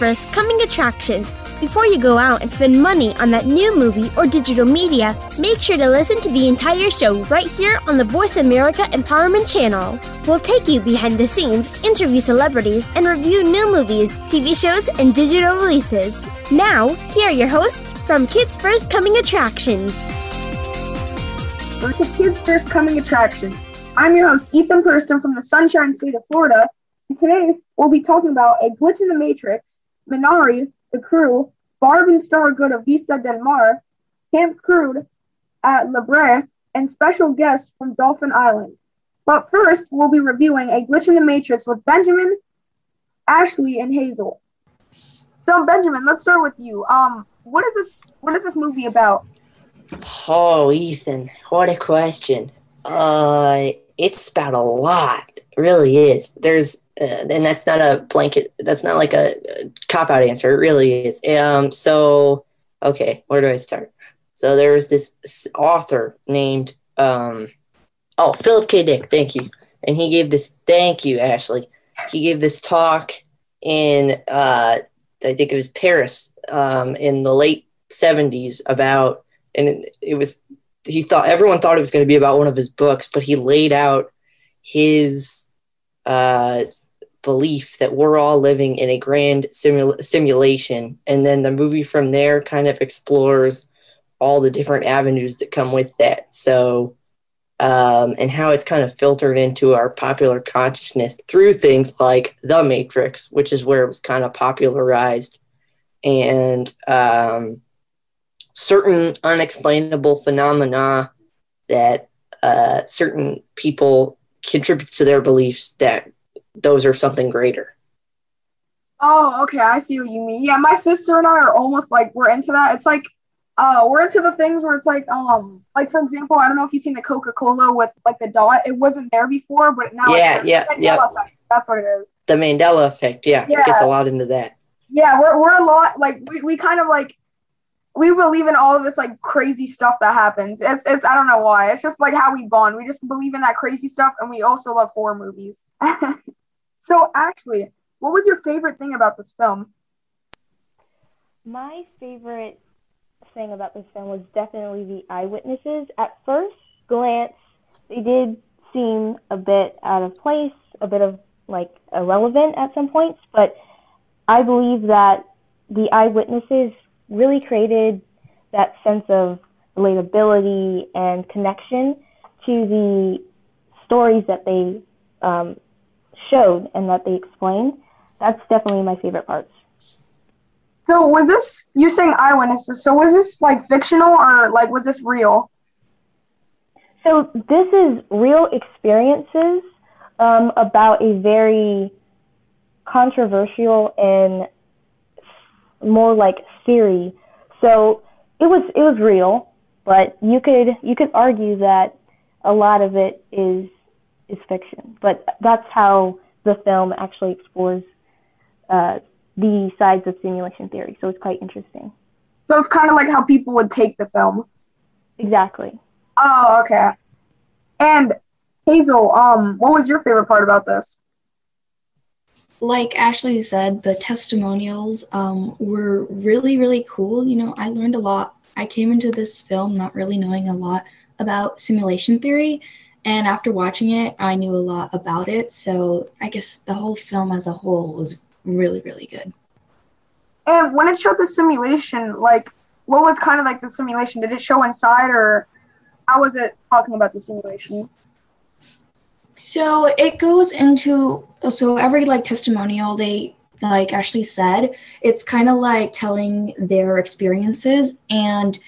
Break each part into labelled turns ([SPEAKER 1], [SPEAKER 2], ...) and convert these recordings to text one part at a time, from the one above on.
[SPEAKER 1] First Coming Attractions. Before you go out and spend money on that new movie or digital media, make sure to listen to the entire show right here on the Voice America Empowerment Channel. We'll take you behind the scenes, interview celebrities, and review new movies, TV shows, and digital releases. Now, here are your hosts from Kids First Coming Attractions.
[SPEAKER 2] Welcome to Kids First Coming Attractions. I'm your host, Ethan Purston from the Sunshine State of Florida, and today we'll be talking about A Glitch in the Matrix, Minari, the crew, Barb and Star go to Vista del Mar, Camp Crude at La Brea, and special guests from Dolphin Island. But first, we'll be reviewing A Glitch in the Matrix with Benjamin, Ashley, and Hazel. So, Benjamin, let's start with you. Um, what is this? What is this movie about?
[SPEAKER 3] Oh, Ethan, what a question. Uh, it's about a lot. It really is. There's uh, and that's not a blanket. That's not like a, a cop out answer. It really is. Um. So, okay, where do I start? So there was this author named um, oh Philip K. Dick. Thank you. And he gave this. Thank you, Ashley. He gave this talk in uh, I think it was Paris um, in the late '70s about, and it, it was he thought everyone thought it was going to be about one of his books, but he laid out his uh, belief that we're all living in a grand simula- simulation. And then the movie from there kind of explores all the different avenues that come with that. So, um, and how it's kind of filtered into our popular consciousness through things like The Matrix, which is where it was kind of popularized, and um, certain unexplainable phenomena that uh, certain people contributes to their beliefs that those are something greater.
[SPEAKER 2] Oh, okay, I see what you mean. Yeah, my sister and I are almost like we're into that. It's like uh we're into the things where it's like um like for example, I don't know if you've seen the Coca-Cola with like the dot. It wasn't there before, but now
[SPEAKER 3] yeah, yeah, yeah.
[SPEAKER 2] That's what it is.
[SPEAKER 3] The Mandela effect, yeah, yeah. It gets a lot into that.
[SPEAKER 2] Yeah, we're we're a lot like we, we kind of like we believe in all of this like crazy stuff that happens. It's it's I don't know why. It's just like how we bond. We just believe in that crazy stuff, and we also love horror movies. so actually, what was your favorite thing about this film?
[SPEAKER 4] My favorite thing about this film was definitely the eyewitnesses. At first glance, they did seem a bit out of place, a bit of like irrelevant at some points, but I believe that the eyewitnesses really created that sense of relatability and connection to the stories that they um, showed and that they explained. That's definitely my favorite parts.
[SPEAKER 2] So was this you saying eyewitnesses? So was this like fictional or like was this real?
[SPEAKER 4] So this is real experiences um, about a very controversial and more like theory. So it was it was real, but you could you could argue that a lot of it is is fiction. But that's how the film actually explores uh, the sides of simulation theory. So it's quite interesting.
[SPEAKER 2] So it's kind of like how people would take the film.
[SPEAKER 4] Exactly.
[SPEAKER 2] Oh, okay. And Hazel, um, what was your favorite part about this?
[SPEAKER 5] Like Ashley said, the testimonials um, were really, really cool. You know, I learned a lot. I came into this film not really knowing a lot about simulation theory. And after watching it, I knew a lot about it. So I guess the whole film as a whole was really, really good.
[SPEAKER 2] And when it showed the simulation, like, what was kind of like the simulation? Did it show inside, or how was it talking about the simulation?
[SPEAKER 5] So it goes into so every like testimonial they like Ashley said, it's kind of like telling their experiences and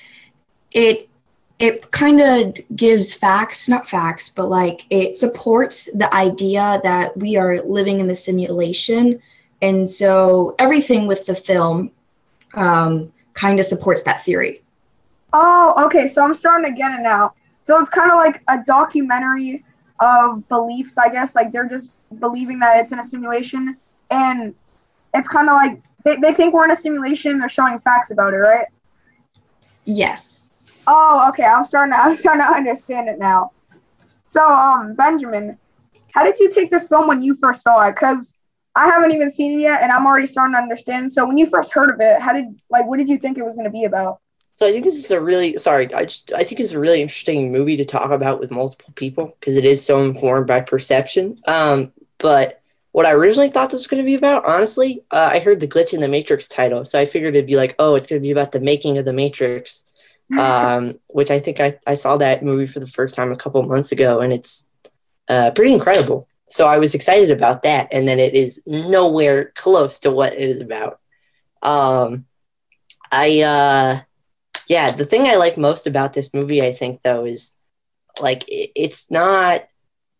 [SPEAKER 5] it it kind of gives facts, not facts, but like it supports the idea that we are living in the simulation. And so everything with the film um, kind of supports that theory.
[SPEAKER 2] Oh, okay. So I'm starting to get it now. So it's kind of like a documentary of beliefs, I guess. Like they're just believing that it's in a simulation, and it's kind of like they, they think we're in a simulation. They're showing facts about it, right?
[SPEAKER 5] Yes.
[SPEAKER 2] Oh, okay. I'm starting. To, I'm starting to understand it now. So, um, Benjamin, how did you take this film when you first saw it? Because I haven't even seen it yet, and I'm already starting to understand. So when you first heard of it, how did like what did you think it was going to be about?
[SPEAKER 3] So I think this is a really sorry. I just I think it's a really interesting movie to talk about with multiple people because it is so informed by perception. Um, but what I originally thought this was going to be about, honestly, uh, I heard the glitch in the Matrix title, so I figured it'd be like, oh, it's going to be about the making of the Matrix, um, which I think I I saw that movie for the first time a couple months ago, and it's uh, pretty incredible. So I was excited about that, and then it is nowhere close to what it is about. Um, I uh, yeah, the thing I like most about this movie, I think, though, is like it, it's not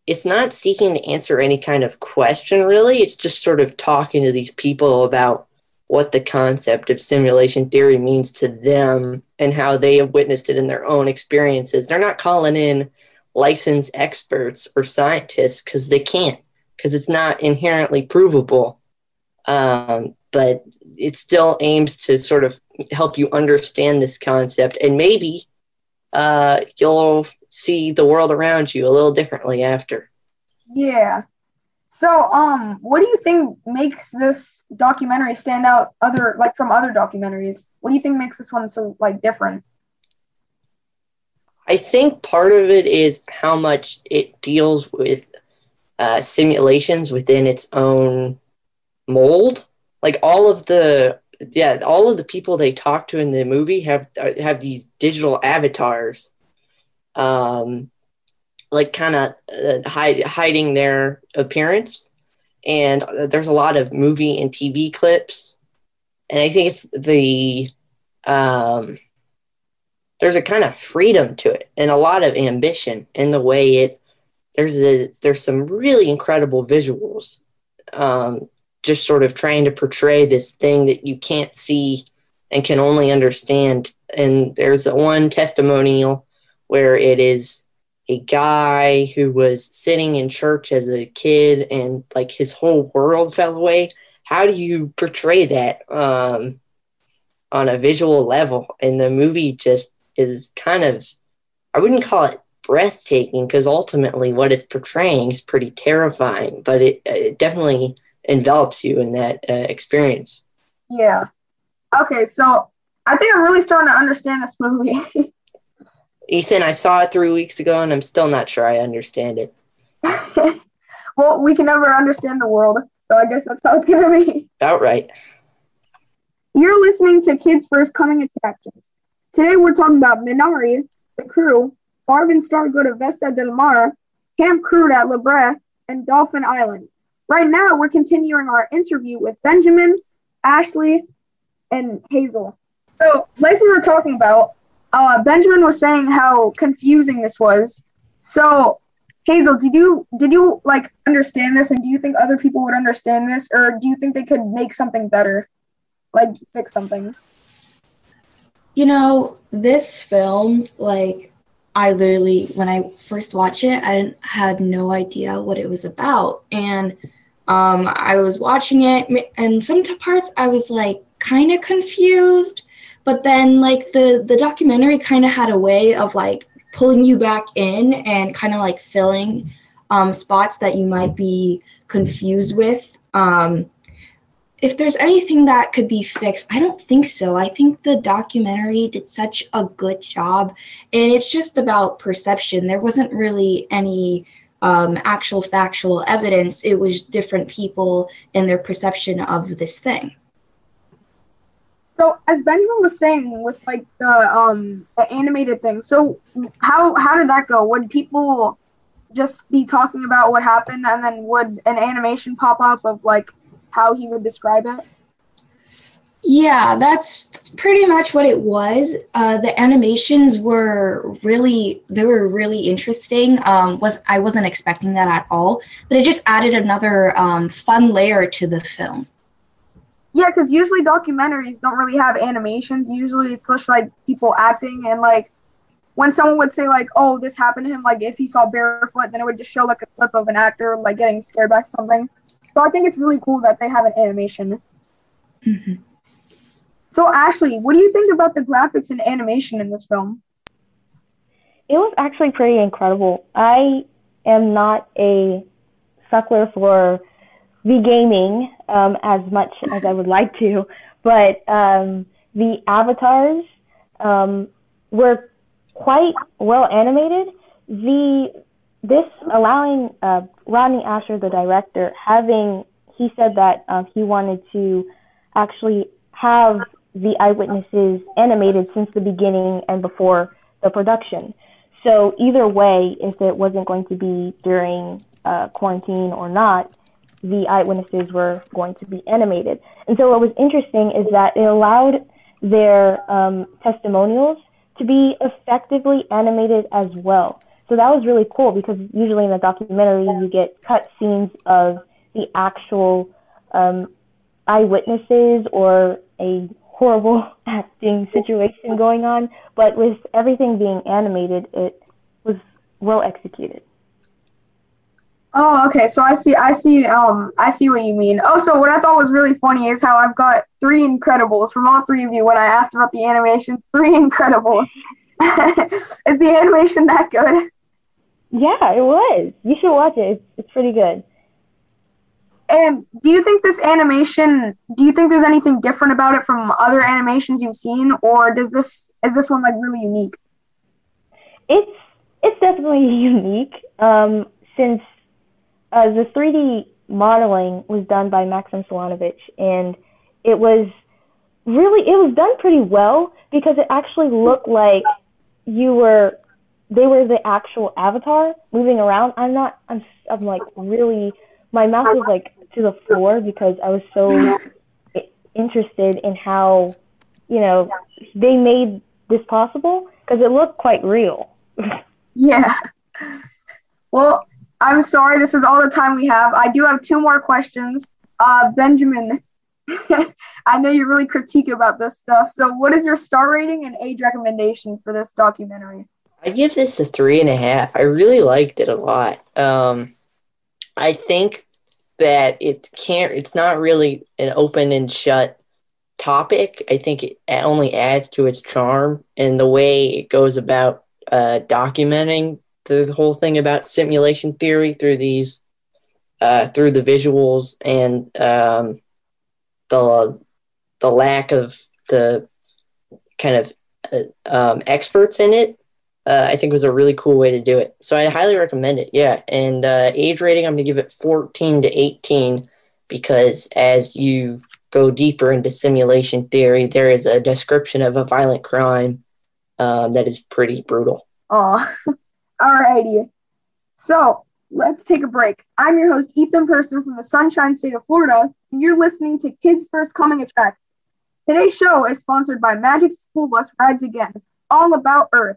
[SPEAKER 3] it's not seeking to answer any kind of question really. It's just sort of talking to these people about what the concept of simulation theory means to them and how they have witnessed it in their own experiences. They're not calling in licensed experts or scientists because they can't because it's not inherently provable. Um, but it still aims to sort of help you understand this concept and maybe uh, you'll see the world around you a little differently after.
[SPEAKER 2] Yeah. So, um, what do you think makes this documentary stand out other like from other documentaries? What do you think makes this one so like different?
[SPEAKER 3] I think part of it is how much it deals with uh, simulations within its own mold. Like all of the yeah, all of the people they talk to in the movie have uh, have these digital avatars, um, like kind of uh, hide, hiding their appearance. And there's a lot of movie and TV clips, and I think it's the um, there's a kind of freedom to it and a lot of ambition in the way it there's a there's some really incredible visuals um, just sort of trying to portray this thing that you can't see and can only understand. And there's one testimonial where it is a guy who was sitting in church as a kid and like his whole world fell away. How do you portray that um, on a visual level? And the movie just is kind of, I wouldn't call it breathtaking because ultimately what it's portraying is pretty terrifying, but it, it definitely envelops you in that uh, experience.
[SPEAKER 2] Yeah. Okay, so I think I'm really starting to understand this movie.
[SPEAKER 3] Ethan, I saw it three weeks ago and I'm still not sure I understand it.
[SPEAKER 2] well, we can never understand the world, so I guess that's how it's going to be.
[SPEAKER 3] Outright.
[SPEAKER 2] You're listening to Kids First Coming Attractions. Today we're talking about Minari, the crew, and Star go to Vista del Mar, Camp Crude at La Brea, and Dolphin Island. Right now, we're continuing our interview with Benjamin, Ashley, and Hazel. So, like we were talking about, uh, Benjamin was saying how confusing this was. So, Hazel, did you did you like understand this, and do you think other people would understand this, or do you think they could make something better, like fix something?
[SPEAKER 5] You know, this film, like I literally, when I first watched it, I had no idea what it was about. And um, I was watching it, and some parts I was like kind of confused. But then, like, the, the documentary kind of had a way of like pulling you back in and kind of like filling um, spots that you might be confused with. Um, if there's anything that could be fixed, I don't think so. I think the documentary did such a good job, and it's just about perception. There wasn't really any um, actual factual evidence, it was different people and their perception of this thing.
[SPEAKER 2] So, as Benjamin was saying, with like the um the animated thing, so how how did that go? Would people just be talking about what happened, and then would an animation pop up of like how he would describe it?
[SPEAKER 5] Yeah, that's, that's pretty much what it was. Uh, the animations were really they were really interesting. Um, was I wasn't expecting that at all, but it just added another um, fun layer to the film.
[SPEAKER 2] Yeah, because usually documentaries don't really have animations. Usually it's just like people acting and like when someone would say like, "Oh, this happened to him," like if he saw barefoot, then it would just show like a clip of an actor like getting scared by something. So I think it's really cool that they have an animation. Mm-hmm. So Ashley, what do you think about the graphics and animation in this film?
[SPEAKER 4] It was actually pretty incredible. I am not a suckler for the gaming um, as much as I would like to, but um, the avatars um, were quite well animated. The this allowing uh, Rodney Ascher, the director, having he said that uh, he wanted to actually have the eyewitnesses animated since the beginning and before the production. So either way, if it wasn't going to be during uh, quarantine or not, the eyewitnesses were going to be animated. And so what was interesting is that it allowed their um, testimonials to be effectively animated as well. So that was really cool because usually in a documentary you get cut scenes of the actual um, eyewitnesses or a horrible acting situation going on, but with everything being animated, it was well executed.
[SPEAKER 2] Oh, okay. So I see. I see. Um, I see what you mean. Oh, so what I thought was really funny is how I've got three Incredibles from all three of you. When I asked about the animation, three Incredibles. is the animation that good?
[SPEAKER 4] Yeah, it was. You should watch it. It's, it's pretty good.
[SPEAKER 2] And do you think this animation? Do you think there's anything different about it from other animations you've seen, or does this is this one like really unique?
[SPEAKER 4] It's it's definitely unique. Um, since uh, the 3D modeling was done by Maxim Solanovich, and it was really it was done pretty well because it actually looked like you were they were the actual avatar moving around. I'm not I'm I'm like really my mouth was like to the floor because I was so interested in how you know they made this possible because it looked quite real.
[SPEAKER 2] yeah. Well, I'm sorry, this is all the time we have. I do have two more questions. Uh, Benjamin, I know you're really critique about this stuff. So, what is your star rating and age recommendation for this documentary?
[SPEAKER 3] I give this a three and a half. I really liked it a lot. Um, I think that it can't. It's not really an open and shut topic. I think it only adds to its charm and the way it goes about uh, documenting the whole thing about simulation theory through these uh, through the visuals and um, the the lack of the kind of uh, um, experts in it. Uh, I think was a really cool way to do it. So I highly recommend it. Yeah, and uh, age rating, I'm gonna give it 14 to 18 because as you go deeper into simulation theory, there is a description of a violent crime um, that is pretty brutal.
[SPEAKER 2] Oh, Alrighty. So let's take a break. I'm your host, Ethan Person from the Sunshine State of Florida, and you're listening to Kids First Coming Attractions. Today's show is sponsored by Magic School Bus Rides Again, all about Earth.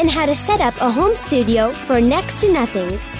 [SPEAKER 1] and how to set up a home studio for next to nothing.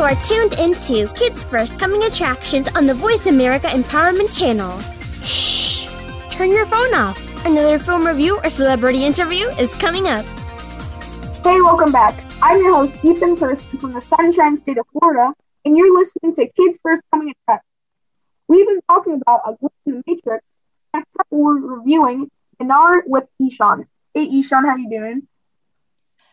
[SPEAKER 1] You are tuned into Kids First Coming Attractions on the Voice America Empowerment Channel. Shh! Turn your phone off. Another film review or celebrity interview is coming up.
[SPEAKER 2] Hey, welcome back. I'm your host, Ethan Thurston from the Sunshine State of Florida, and you're listening to Kids First Coming Attractions. We've been talking about a glitch in the Matrix. Next up, we're reviewing Minari with Ishan. Hey, Ishan, how you doing?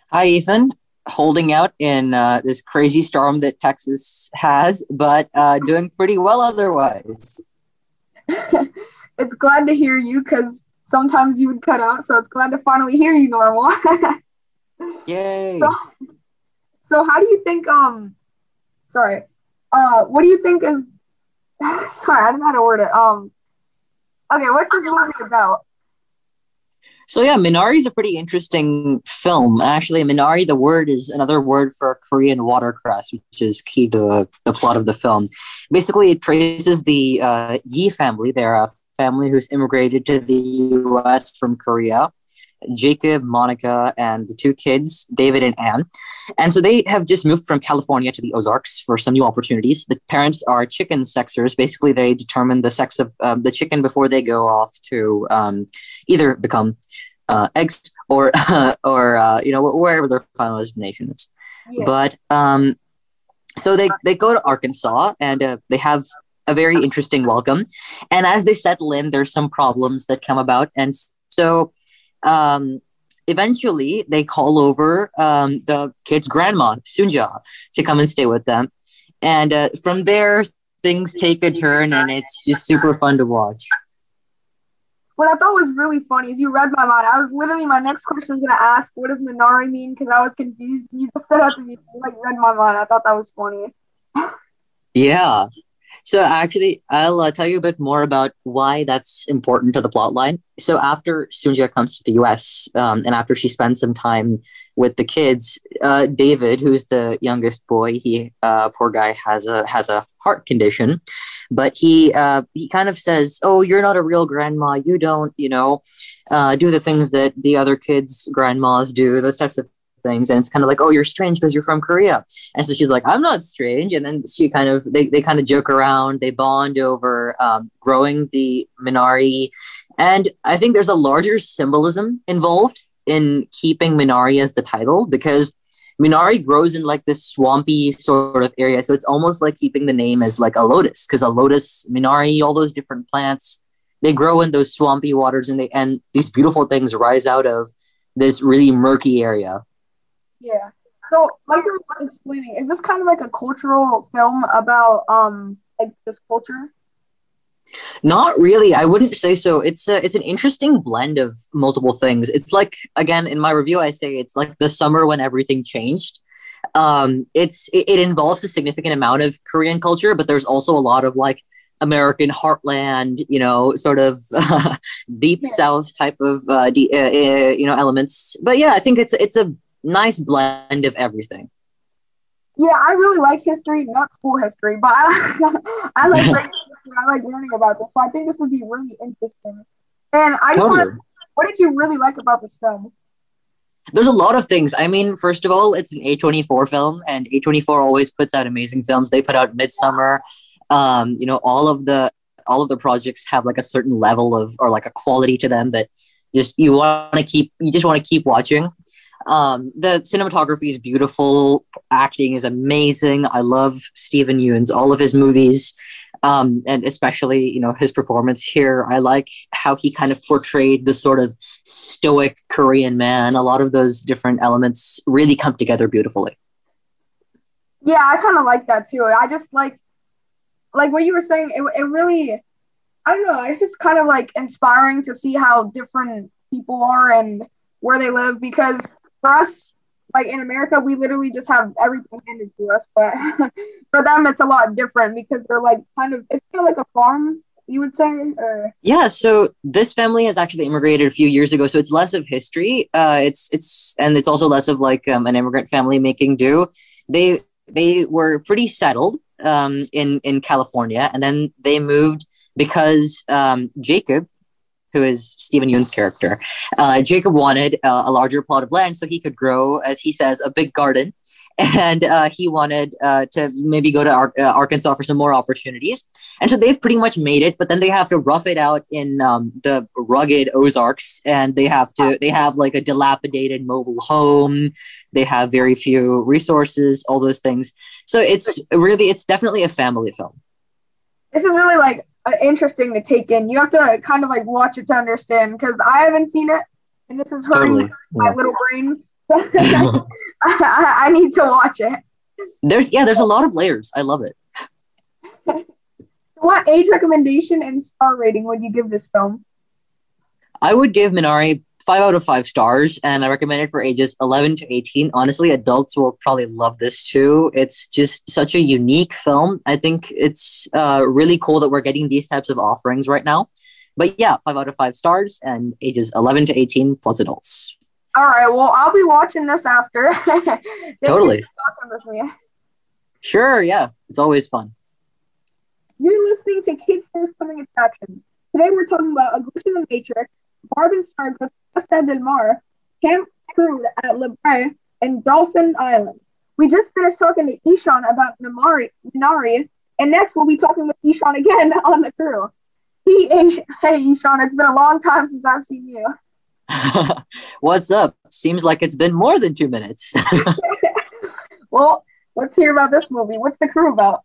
[SPEAKER 6] Hi, Ethan. Holding out in uh, this crazy storm that Texas has, but uh, doing pretty well otherwise.
[SPEAKER 2] it's glad to hear you because sometimes you would cut out, so it's glad to finally hear you normal.
[SPEAKER 6] Yay!
[SPEAKER 2] So, so, how do you think? Um, sorry. Uh, what do you think is? sorry, I don't know how to word it. Um, okay, what's this movie about?
[SPEAKER 6] So yeah, Minari is a pretty interesting film. Actually, Minari, the word is another word for Korean watercress, which is key to the plot of the film. Basically, it traces the uh, Yi family. They're a family who's immigrated to the U.S. from Korea. Jacob, Monica, and the two kids, David and Anne. And so they have just moved from California to the Ozarks for some new opportunities. The parents are chicken sexers. Basically, they determine the sex of um, the chicken before they go off to um, either become uh, eggs or or uh, you know wherever their final destination is. Yeah. But um, so they they go to Arkansas and uh, they have a very interesting welcome. And as they settle in, there's some problems that come about, and so um, eventually they call over um, the kid's grandma, Sunja, to come and stay with them. And uh, from there, things take a turn and it's just super fun to watch.
[SPEAKER 2] What I thought was really funny is you read my mind. I was literally, my next question was going to ask, what does Minari mean? Because I was confused. You just said that to me, like, read my mind. I thought that was funny.
[SPEAKER 6] yeah. So actually, I'll uh, tell you a bit more about why that's important to the plot line. So after Sunja comes to the U.S. Um, and after she spends some time with the kids, uh, David, who's the youngest boy, he uh, poor guy has a has a heart condition, but he uh, he kind of says, "Oh, you're not a real grandma. You don't, you know." Uh, do the things that the other kids' grandmas do, those types of things and it's kind of like oh you're strange because you're from korea. And so she's like i'm not strange. And then she kind of they, they kind of joke around they bond over um, growing the minari. And i think there's a larger symbolism involved in keeping minari as the title because minari grows in like this swampy sort of area. So it's almost like keeping the name as like a lotus because a lotus minari all those different plants they grow in those swampy waters and they and these beautiful things rise out of this really murky area
[SPEAKER 2] yeah. So, like you were explaining, is this kind of like a cultural film about um like this culture?
[SPEAKER 6] Not really. I wouldn't say so. It's a, it's an interesting blend of multiple things. It's like again in my review, I say it's like the summer when everything changed. Um, it's it, it involves a significant amount of Korean culture, but there's also a lot of like American heartland, you know, sort of uh, deep yeah. South type of uh, de- uh, uh, you know elements. But yeah, I think it's it's a nice blend of everything.
[SPEAKER 2] Yeah, I really like history, not school history, but I, I like history. I like learning about this, so I think this would be really interesting. And I just totally. want what did you really like about this film?
[SPEAKER 6] There's a lot of things. I mean, first of all, it's an A24 film, and A24 always puts out amazing films. They put out Midsommar. Um, you know, all of the all of the projects have like a certain level of or like a quality to them that just you want to keep you just want to keep watching um, the cinematography is beautiful. Acting is amazing. I love Steven Yeun's all of his movies, um, and especially you know his performance here. I like how he kind of portrayed the sort of stoic Korean man. A lot of those different elements really come together beautifully.
[SPEAKER 2] Yeah, I kind of like that too. I just like, like what you were saying. It it really, I don't know. It's just kind of like inspiring to see how different people are and where they live because for us, like in America, we literally just have everything handed to us. But for them, it's a lot different because they're like kind of it's kind of like a farm, you would say. Or...
[SPEAKER 6] Yeah. So this family has actually immigrated a few years ago, so it's less of history. Uh, it's it's and it's also less of like um, an immigrant family making do. They they were pretty settled um, in in California, and then they moved because um, Jacob, who is Steven Yeun's character. Uh, Jacob wanted uh, a larger plot of land so he could grow, as he says, a big garden. and uh, he wanted uh, to maybe go to Ar- uh, Arkansas for some more opportunities. And so they've pretty much made it, but then they have to rough it out in um, the rugged Ozarks, and they have to they have like a dilapidated mobile home. They have very few resources, all those things. So it's really it's definitely a family film.
[SPEAKER 2] This is really like Uh, interesting to take in. You have to uh, kind of like watch it to understand because I haven't seen it, and this is hurting
[SPEAKER 6] Totally,
[SPEAKER 2] my
[SPEAKER 6] yeah.
[SPEAKER 2] little brain. So I, I need to watch it.
[SPEAKER 6] There's yeah, there's a lot of layers. I love it.
[SPEAKER 2] What age recommendation and star rating would you give this film?
[SPEAKER 6] I would give Minari five out of five stars, and I recommend it for ages 11 to 18. Honestly, adults will probably love this too. It's just such a unique film. I think it's uh, really cool that we're getting these types of offerings right now. But yeah, five out of five stars, and ages 11 to 18 plus adults.
[SPEAKER 2] All right, well, I'll be watching this after.
[SPEAKER 6] Totally.
[SPEAKER 2] talking with me.
[SPEAKER 6] Sure, yeah, it's always fun.
[SPEAKER 2] You're listening to Kids First Coming Attractions. Today we're talking about A Glitch in the Matrix, Barb and Star Go to Costa del Mar, Camp Crude at La Brea, and Dolphin Island. We just finished talking to Ishan about Namari, Minari, and next we'll be talking with Ishan again on the crew. He, hey Ishan, it's been a long time since I've seen you.
[SPEAKER 6] What's up? Seems like it's been more than two minutes.
[SPEAKER 2] Well, let's hear about this movie. What's the crew about?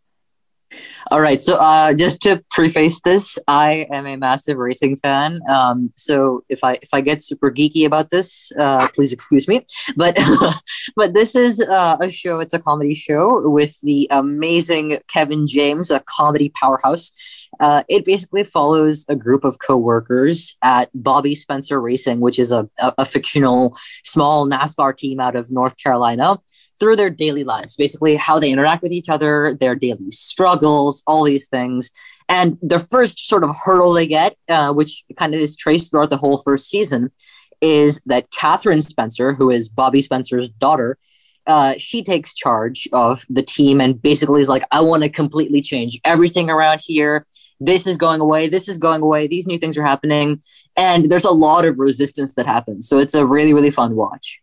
[SPEAKER 6] All right. So, uh, just to preface this, I am a massive racing fan. Um, so if I if I get super geeky about this, uh, please excuse me. But but this is uh, a show. It's a comedy show with the amazing Kevin James, a comedy powerhouse. Uh, it basically follows a group of coworkers at Bobby Spencer Racing, which is a, a, a fictional small NASCAR team out of North Carolina through their daily lives, basically how they interact with each other, their daily struggles, all these things. And the first sort of hurdle they get, uh, which kind of is traced throughout the whole first season, is that Catherine Spencer, who is Bobby Spencer's daughter, uh, she takes charge of the team and basically is like, I want to completely change everything around here. This is going away. This is going away. These new things are happening. And there's a lot of resistance that happens. So it's a really, really fun watch.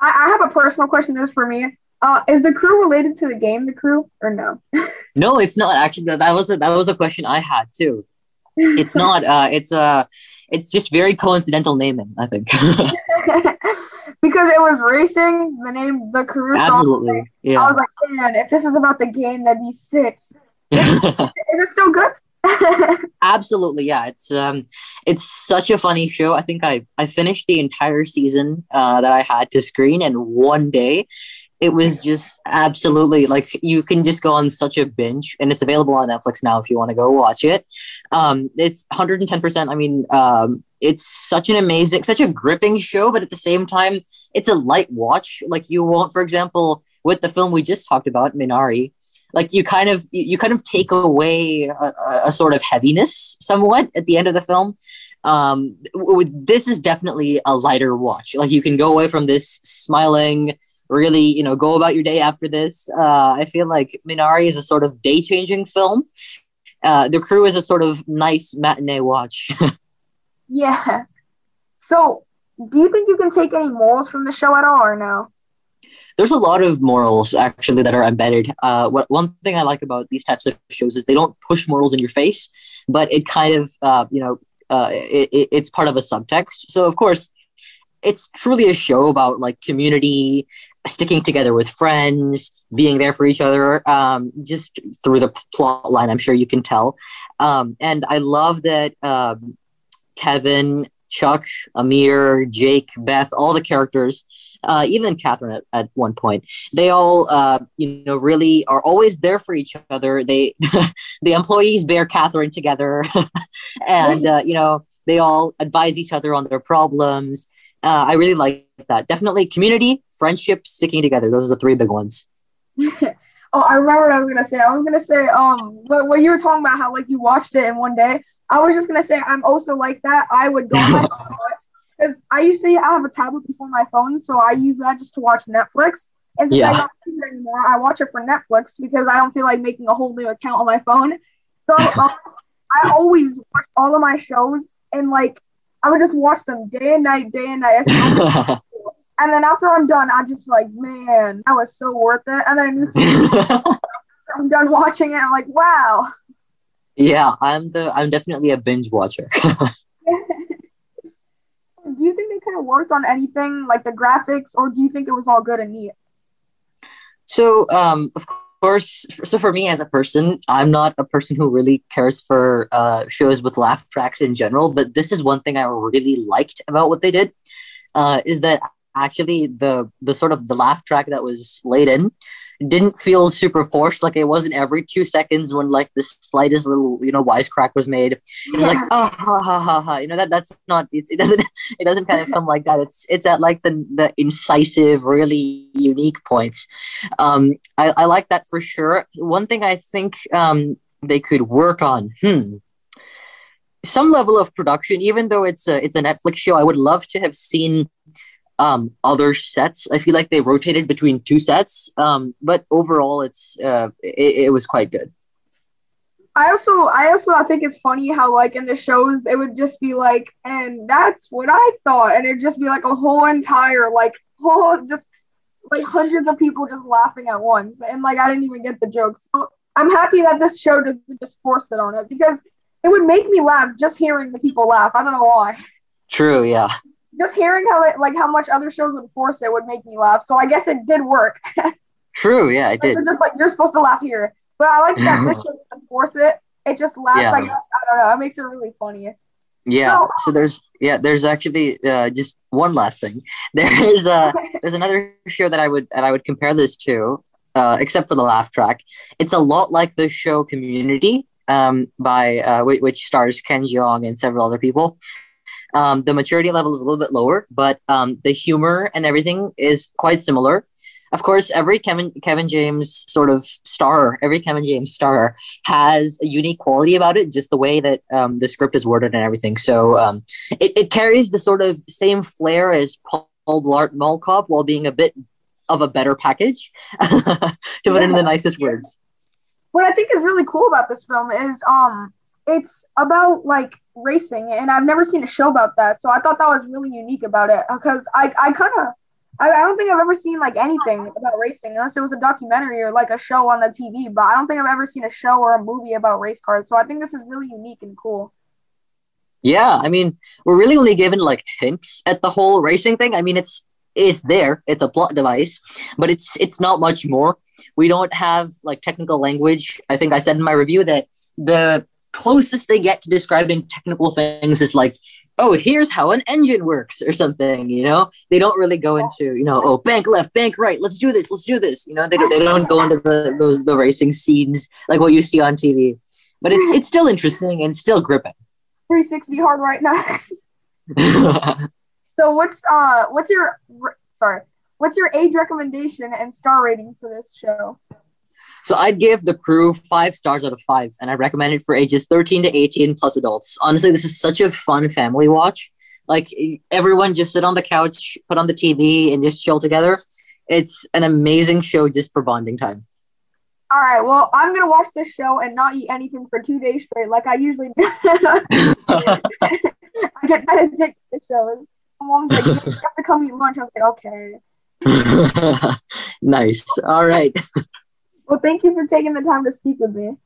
[SPEAKER 2] I, I have a personal question. This for me. Uh, is the crew related to the game, The Crew, or no?
[SPEAKER 6] No, it's not actually. That that was a, that was a question I had too. It's not. Uh, it's uh, it's just very coincidental naming. I think.
[SPEAKER 2] because it was racing, the name The Crew. so I was
[SPEAKER 6] Absolutely.
[SPEAKER 2] like- I was like, man, if this is about the game, that'd be six. Is it still good?
[SPEAKER 6] Absolutely. Yeah. It's um, it's such a funny show. I think I I finished the entire season uh, that I had to screen in one day. It was just absolutely like you can just go on such a binge, and it's available on Netflix now if you want to go watch it. Um, it's 110%. I mean, um, it's such an amazing, such a gripping show, but at the same time, it's a light watch. Like you won't, for example, with the film we just talked about, Minari, like you kind of you, kind of take away a, a- sort of heaviness somewhat at the end of the film. Um, this is definitely a lighter watch. Like you can go away from this smiling, really, you know, go about your day after this. Uh, I feel like Minari is a sort of day changing film. Uh, the crew is a sort of nice matinee watch.
[SPEAKER 2] yeah. So, do you think you can take any morals from the show at all, or no?
[SPEAKER 6] There's a lot of morals actually that are embedded. Uh, what one thing I like about these types of shows is they don't push morals in your face, but it kind of uh, you know uh, it, it- it's part of a subtext. So of course, it's truly a show about like community, sticking together with friends, being there for each other. Um, just through the plot line, I'm sure you can tell. Um, and I love that um, Kevin, Chuck, Amir, Jake, Beth, all the characters uh, even Catherine at, at one point. They all, uh, you know, really are always there for each other. They, the employees bear Catherine together, and uh, you know, they all advise each other on their problems. Uh, I really like that. Definitely community, friendship, sticking together. Those are the three big ones.
[SPEAKER 2] oh, I remember what I was gonna say. I was gonna say, um, what, what you were talking about, how like you watched it in one day. I was just gonna say I'm also like that. I would go because I used to have a tablet before my phone, so I use that just to watch Netflix. And since I don't use it anymore, I watch it for Netflix because I don't feel like making a whole new account on my phone. So um, I always watch all of my shows, and like I would just watch them day and night, day and night. And then after I'm done, I'm just like, man, that was so worth it. And then a new I'm done watching it. I'm like, wow.
[SPEAKER 6] Yeah, I'm the I'm definitely a binge watcher.
[SPEAKER 2] do you think they worked on anything like the graphics, or do you think it was all good and neat?
[SPEAKER 6] so, um, of course, so for me as a person, I'm not a person who really cares for uh, shows with laugh tracks in general. But this is one thing I really liked about what they did, uh, is that actually the the sort of the laugh track that was laid in didn't feel super forced. Like it wasn't every two seconds when like the slightest little you know wisecrack was made. It was like oh ha ha ha ha. You know that that's not it. It doesn't it doesn't kind of come like that. It's it's at like the the incisive, really unique points. Um, I I like that for sure. One thing I think um they could work on. Hmm. Some level of production, even though it's a it's a Netflix show, I would love to have seen um other sets i feel like they rotated between two sets um but overall it's uh it, it was quite good
[SPEAKER 2] I also, I also, I think it's funny how like in the shows it would just be like, and that's what I thought, and it'd just be like a whole entire like whole just like hundreds of people just laughing at once, and like I didn't even get the jokes. So I'm happy that this show doesn't just force it on it because it would make me laugh just hearing the people laugh. I don't know why.
[SPEAKER 6] true yeah
[SPEAKER 2] Just hearing how it like how much other shows would force it would make me laugh. So I guess it did work.
[SPEAKER 6] true yeah it did
[SPEAKER 2] just like you're supposed to laugh here, but I like that this show doesn't force it. It just laughs.
[SPEAKER 6] Yeah.
[SPEAKER 2] I guess I don't know. It makes it really funny.
[SPEAKER 6] yeah
[SPEAKER 2] So-
[SPEAKER 6] so there's yeah there's actually uh just one last thing there's uh there's another show that i would that i would compare this to uh except for the laugh track it's a lot like the show community um by uh which, which stars ken jeong and several other people um the maturity level is a little bit lower but um the humor and everything is quite similar. Of course every kevin kevin james sort of star every kevin james star has a unique quality about it just the way that um, the script is worded and everything. So um, it, it carries the sort of same flair as paul blart mall cop while being a bit of a better package to put it in the nicest words.
[SPEAKER 2] What I think is really cool about this film is um it's about like racing, and I've never seen a show about that. So I thought that was really unique about it because I I kind of. I, I don't think I've ever seen like anything about racing unless it was a documentary or like a show on the TV, but I don't think I've ever seen a show or a movie about race cars. So I think this is really unique and cool.
[SPEAKER 6] yeah i mean we're really only given like hints at the whole racing thing i mean it's it's there it's a plot device but it's it's not much more we don't have like technical language i think i said in my review that the closest they get to describing technical things is like oh here's how an engine works or something you know they don't really go into you know oh bank left bank right let's do this let's do this you know they, they don't go into the those the racing scenes like what you see on tv but it's it's still interesting and still gripping
[SPEAKER 2] 360 hard right now. so what's uh what's your sorry what's your age recommendation and star rating for this show?
[SPEAKER 6] So I'd give the crew five stars out of five, and I recommend it for ages 13 to 18 plus adults. Honestly, this is such a fun family watch. Like everyone just sit on the couch, put on the TV, and just chill together. It's an amazing show just for bonding time.
[SPEAKER 2] All right, well, I'm gonna watch this show and not eat anything for two days straight, like I usually do. I get that addicted to shows. My mom's like, "You have to come eat lunch." I was like, "Okay."
[SPEAKER 6] nice. All right.
[SPEAKER 2] Well, thank you for taking the time to speak with me.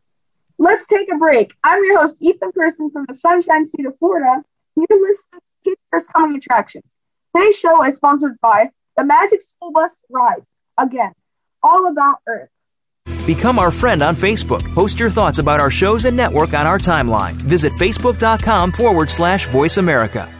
[SPEAKER 2] Let's take a break. I'm your host, Ethan Person from the Sunshine State of Florida. You're listening to Kids First Coming Attractions. Today's show is sponsored by the Magic School Bus Ride. Again, all about Earth.
[SPEAKER 7] Become our friend on Facebook. Post your thoughts about our shows and network on our timeline. Visit facebook.com forward slash voice America.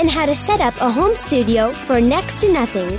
[SPEAKER 1] and how to set up a home studio for next to nothing.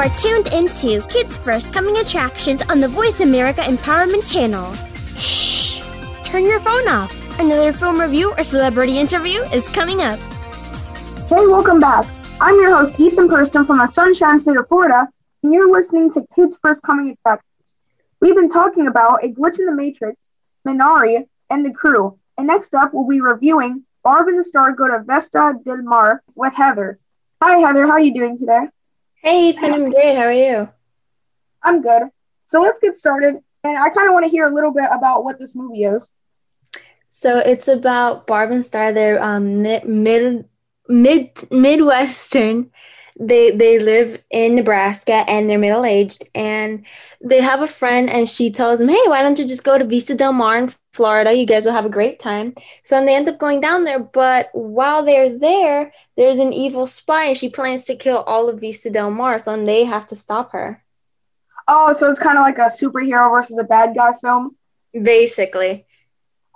[SPEAKER 1] Are tuned into Kids First Coming Attractions on the Voice America Empowerment Channel. Shh! Turn your phone off. Another film review or celebrity interview is coming up.
[SPEAKER 2] Hey, welcome back. I'm your host, Ethan Purston from the Sunshine State of Florida, and you're listening to Kids First Coming Attractions. We've been talking about A Glitch in the Matrix, Minari, and the crew. And next up, we'll be reviewing Barb and the Star Go to Vista del Mar with Heather. Hi, Heather. How are you doing today?
[SPEAKER 8] Hey, Ethan, I'm great. How are you?
[SPEAKER 2] I'm good. So let's get started. And I kind of want to hear a little bit about what this movie is.
[SPEAKER 8] So it's about Barb and Star. They're um, mid, mid mid midwestern. They they live in Nebraska and they're middle aged and they have a friend and she tells them, "Hey, why don't you just go to Vista Del Mar in Florida? You guys will have a great time." So and they end up going down there, but while they're there, there's an evil spy and she plans to kill all of Vista Del Mar, so and they have to stop her.
[SPEAKER 2] Oh, so it's kind of like a superhero versus a bad guy film.
[SPEAKER 8] Basically.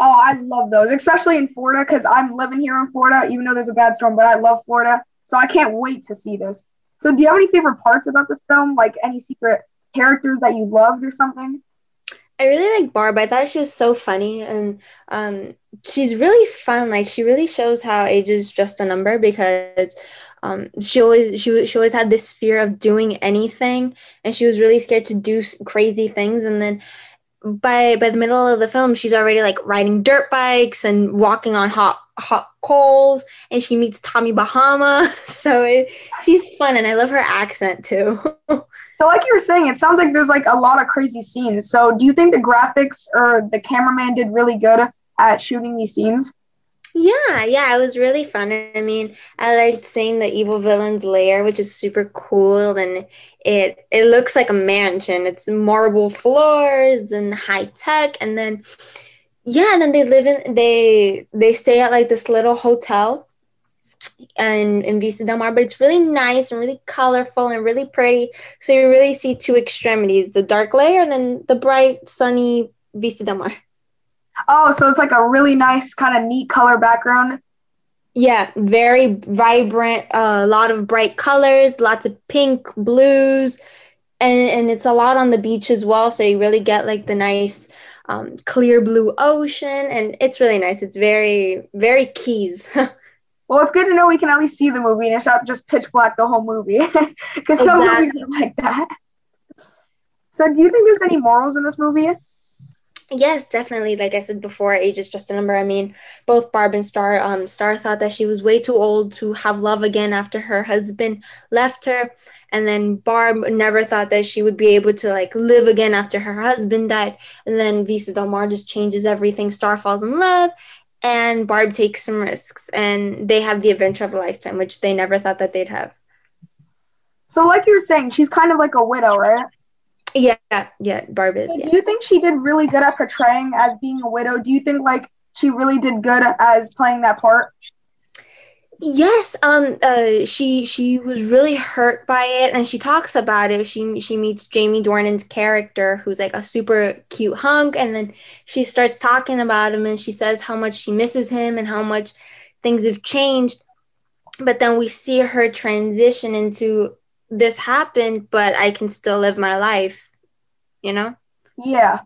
[SPEAKER 2] Oh, I love those, especially in Florida because I'm living here in Florida, even though there's a bad storm, but I love Florida. So I can't wait to see this. So do you have any favorite parts about this film? Like any secret characters that you loved or something?
[SPEAKER 8] I really like Barb. I thought she was so funny and um, she's really fun. Like she really shows how age is just a number because um, she always she, she always had this fear of doing anything and she was really scared to do crazy things and then by by the middle of the film she's already like riding dirt bikes and walking on hot hot coals and she meets Tommy Bahama so it, she's fun and I love her accent too
[SPEAKER 2] So like you were saying, it sounds like there's like a lot of crazy scenes. So do you think the graphics or the cameraman did really good at shooting these scenes?
[SPEAKER 8] Yeah, yeah, it was really fun. I mean, I liked seeing the evil villain's lair, which is super cool, and it it looks like a mansion. It's marble floors and high tech, and then yeah, and then they live in they they stay at like this little hotel and in Vista Del Mar, but it's really nice and really colorful and really pretty. So you really see two extremities: the dark layer and then the bright, sunny Vista Del Mar.
[SPEAKER 2] Oh, so it's like a really nice kind of neat color background.
[SPEAKER 8] Yeah, very vibrant. A uh, lot of bright colors, lots of pink, blues, and and it's a lot on the beach as well. So you really get like the nice, um, clear blue ocean, and it's really nice. It's very very Keys.
[SPEAKER 2] Well, it's good to know we can at least see the movie and it's not just pitch black the whole movie. Because some
[SPEAKER 8] Exactly.
[SPEAKER 2] movies are like that. So, do you think there's any morals in this movie?
[SPEAKER 8] Yes, definitely. Like I said before, age is just a number. I mean, both Barb and Star, um, Star thought that she was way too old to have love again after her husband left her. And then Barb never thought that she would be able to like live again after her husband died. And then Vista Del Mar just changes everything. Star falls in love and Barb takes some risks and they have the adventure of a lifetime, which they never thought that they'd have.
[SPEAKER 2] So, like you were saying, she's kind of like a widow, right?
[SPEAKER 8] Yeah, yeah, Barb is.
[SPEAKER 2] So
[SPEAKER 8] yeah.
[SPEAKER 2] Do you think she did really good at portraying as being a widow? Do you think like she really did good as playing that part?
[SPEAKER 8] Yes, um, uh, she she was really hurt by it, and she talks about it. She she meets Jamie Dornan's character, who's like a super cute hunk, and then she starts talking about him, and she says how much she misses him and how much things have changed. But then we see her transition into this happened, but I can still live my life. You know?
[SPEAKER 2] Yeah.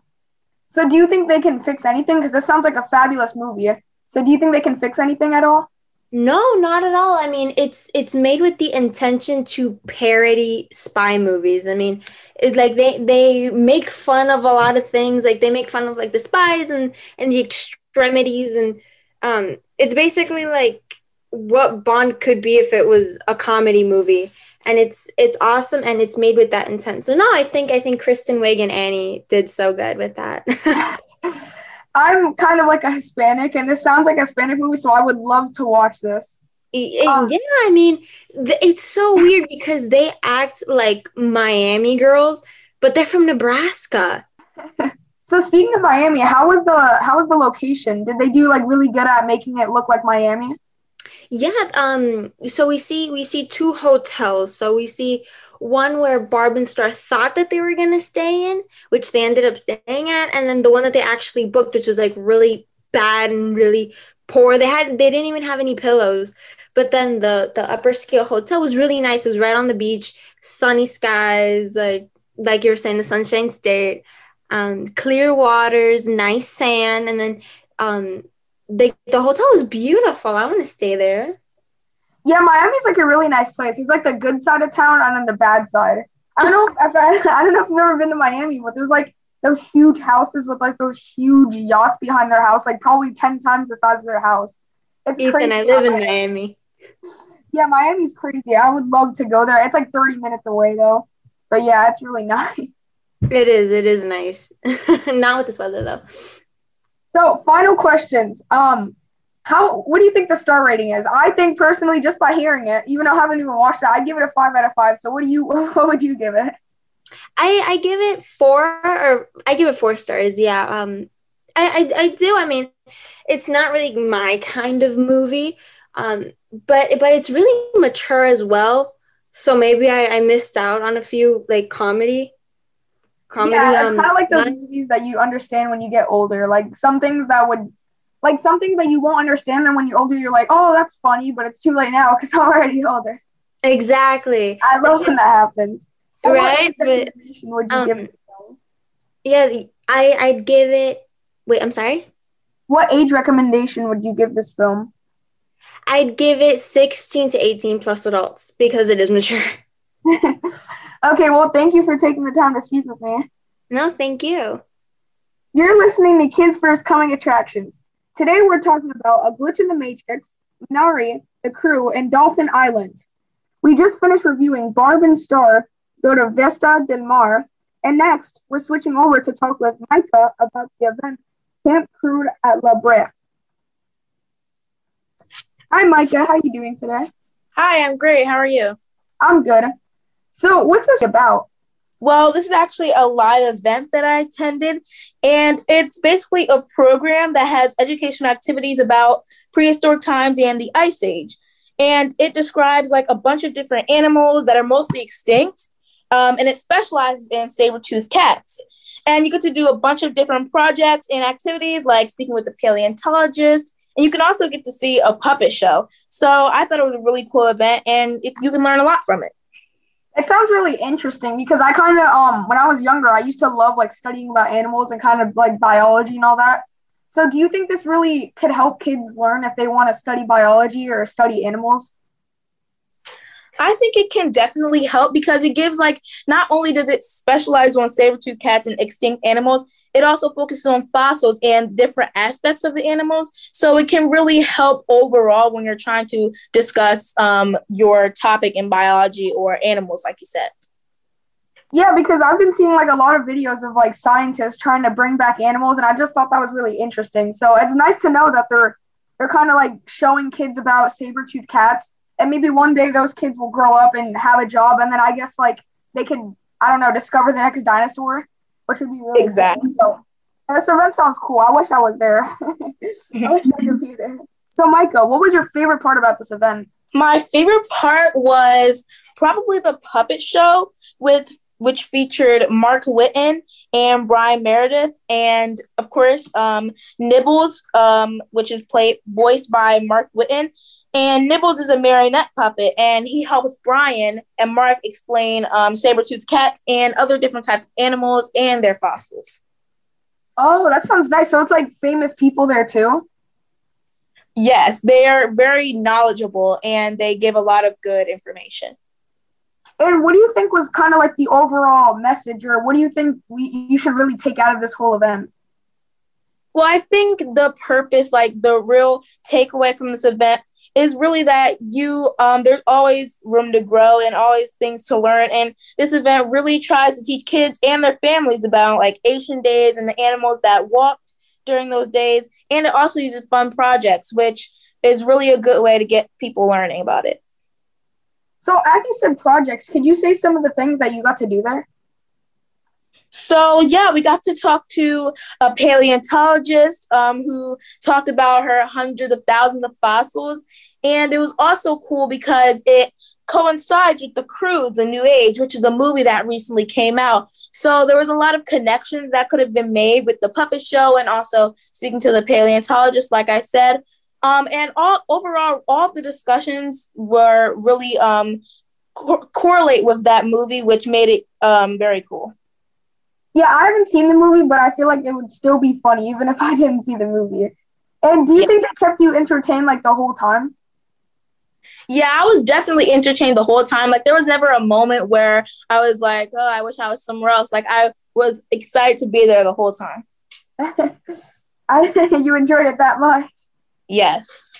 [SPEAKER 2] So, do you think they can fix anything? Because this sounds like a fabulous movie. So, do you think they can fix anything at all?
[SPEAKER 8] No, not at all. I mean, it's it's made with the intention to parody spy movies. I mean, it, like they they make fun of a lot of things. Like they make fun of like the spies and and the extremities and um it's basically like what Bond could be if it was a comedy movie. And it's it's awesome and it's made with that intent. So no, I think I think Kristen Wiig and Annie did so good with that.
[SPEAKER 2] I'm kind of like a Hispanic, and this sounds like a Hispanic movie, so I would love to watch this.
[SPEAKER 8] Um, yeah, I mean, it's so weird because they act like Miami girls, but they're from Nebraska.
[SPEAKER 2] so speaking of Miami, how was the how was the location? Did they do like really good at making it look like Miami?
[SPEAKER 8] Yeah, um so we see we see two hotels. So we see one where Barb and Star thought that they were going to stay in, which they ended up staying at, and then the one that they actually booked, which was like really bad and really poor. They had they didn't even have any pillows. But then the the upper scale hotel was really nice. It was right on the beach, sunny skies, like like you were saying, the Sunshine State, um, clear waters, nice sand, and then um, the the hotel was beautiful. I want to stay there.
[SPEAKER 2] Yeah, Miami's like a really nice place. It's like the good side of town and then the bad side. I don't know if I, I don't know if you've ever been to Miami, but there's like those huge houses with like those huge yachts behind their house, like probably ten times the size of their house.
[SPEAKER 8] It's Ethan, crazy. I live in Miami.
[SPEAKER 2] Yeah, Miami's crazy. I would love to go there. It's like 30 minutes away though. But yeah, it's really nice.
[SPEAKER 8] It is. It is nice. Not with this weather though.
[SPEAKER 2] So, final questions. Um, how what do you think the star rating is? I think personally, just by hearing it, even though I haven't even watched it, I'd give it a five out of five. So what do you what would you give it?
[SPEAKER 8] I I give it four or I give it four stars. Yeah. Um, I I, I do. I mean, it's not really my kind of movie. Um, but but it's really mature as well. So maybe I, I missed out on a few like comedy.
[SPEAKER 2] Comedy. Yeah, it's um, kind of like those movies that you understand when you get older. Like some things that would like some things that you won't understand then when you're older you're like oh that's funny but it's too late now because i'm already older.
[SPEAKER 8] Exactly.
[SPEAKER 2] I love when that happens.
[SPEAKER 8] Right but, would you um, give it yeah i i'd give it wait i'm sorry?
[SPEAKER 2] What age recommendation would you give this film?
[SPEAKER 8] I'd give it 16 to 18 plus adults because it is mature
[SPEAKER 2] okay well thank you for taking the time to speak with me
[SPEAKER 8] no thank you
[SPEAKER 2] you're listening to kids first coming attractions Today we're talking about A Glitch in the Matrix, Minari, The Crew, and Dolphin Island. We just finished reviewing Barb and Star go to Vista Del Mar, and next we're switching over to talk with Micah about the event Camp Crude at La Brea. Hi Micah, how are you doing today?
[SPEAKER 9] Hi, I'm great. How are you?
[SPEAKER 2] I'm good. So what's this about?
[SPEAKER 9] Well, this is actually a live event that I attended, and it's basically a program that has educational activities about prehistoric times and the Ice Age. And it describes like a bunch of different animals that are mostly extinct, um, and it specializes in saber-toothed cats. And you get to do a bunch of different projects and activities, like speaking with the paleontologist, and you can also get to see a puppet show. So I thought it was a really cool event, and it, you can learn a lot from it.
[SPEAKER 2] It sounds really interesting because I kind of um when I was younger I used to love like studying about animals and kind of like biology and all that. So do you think this really could help kids learn if they want to study biology or study animals?
[SPEAKER 9] I think it can definitely help because it gives like not only does it specialize on saber-toothed cats and extinct animals, it also focuses on fossils and different aspects of the animals. So it can really help overall when you're trying to discuss um, your topic in biology or animals, like you said.
[SPEAKER 2] Yeah, because I've been seeing like a lot of videos of like scientists trying to bring back animals, and I just thought that was really interesting. So it's nice to know that they're they're kind of like showing kids about saber-toothed cats, and maybe one day those kids will grow up and have a job, and then I guess like they could I don't know discover the next dinosaur which would be really
[SPEAKER 9] exactly.
[SPEAKER 2] Cool. So this event sounds cool. I wish I was there. I wish I could be there. So, Micah, what was your favorite part about this event?
[SPEAKER 9] My favorite part was probably the puppet show with which featured Mark Whitten and Brian Meredith, and of course um, Nibbles, um, which is played voiced by Mark Whitten, and Nibbles is a marionette puppet, and he helps Brian and Mark explain um, saber-toothed cats and other different types of animals and their fossils.
[SPEAKER 2] Oh, that sounds nice. So it's like famous people there too?
[SPEAKER 9] Yes, they are very knowledgeable and they give a lot of good information.
[SPEAKER 2] And what do you think was kind of like the overall message, or what do you think we you should really take out of this whole event?
[SPEAKER 9] Well, I think the purpose, like the real takeaway from this event, is really that you um, there's always room to grow and always things to learn. And this event really tries to teach kids and their families about like asian days and the animals that walked during those days. And it also uses fun projects which is really a good way to get people learning about it.
[SPEAKER 2] So as you said projects could you say some of the things that you got to do there
[SPEAKER 9] so yeah, we got to talk to a paleontologist um, who talked about her hundreds of thousands of fossils, and it was also cool because it coincides with The Croods, A New Age, which is a movie that recently came out. So there was a lot of connections that could have been made with the puppet show and also speaking to the paleontologist, like I said. Um, and all overall, all of the discussions were really um, co- correlate with that movie, which made it um, very cool.
[SPEAKER 2] Yeah, I haven't seen the movie, but I feel like it would still be funny even if I didn't see the movie. And do you yeah. think that kept you entertained like the whole time?
[SPEAKER 9] Yeah, I was definitely entertained the whole time. Like there was never a moment where I was like, "Oh, I wish I was somewhere else." Like I was excited to be there the whole time.
[SPEAKER 2] I you enjoyed it that much.
[SPEAKER 9] Yes.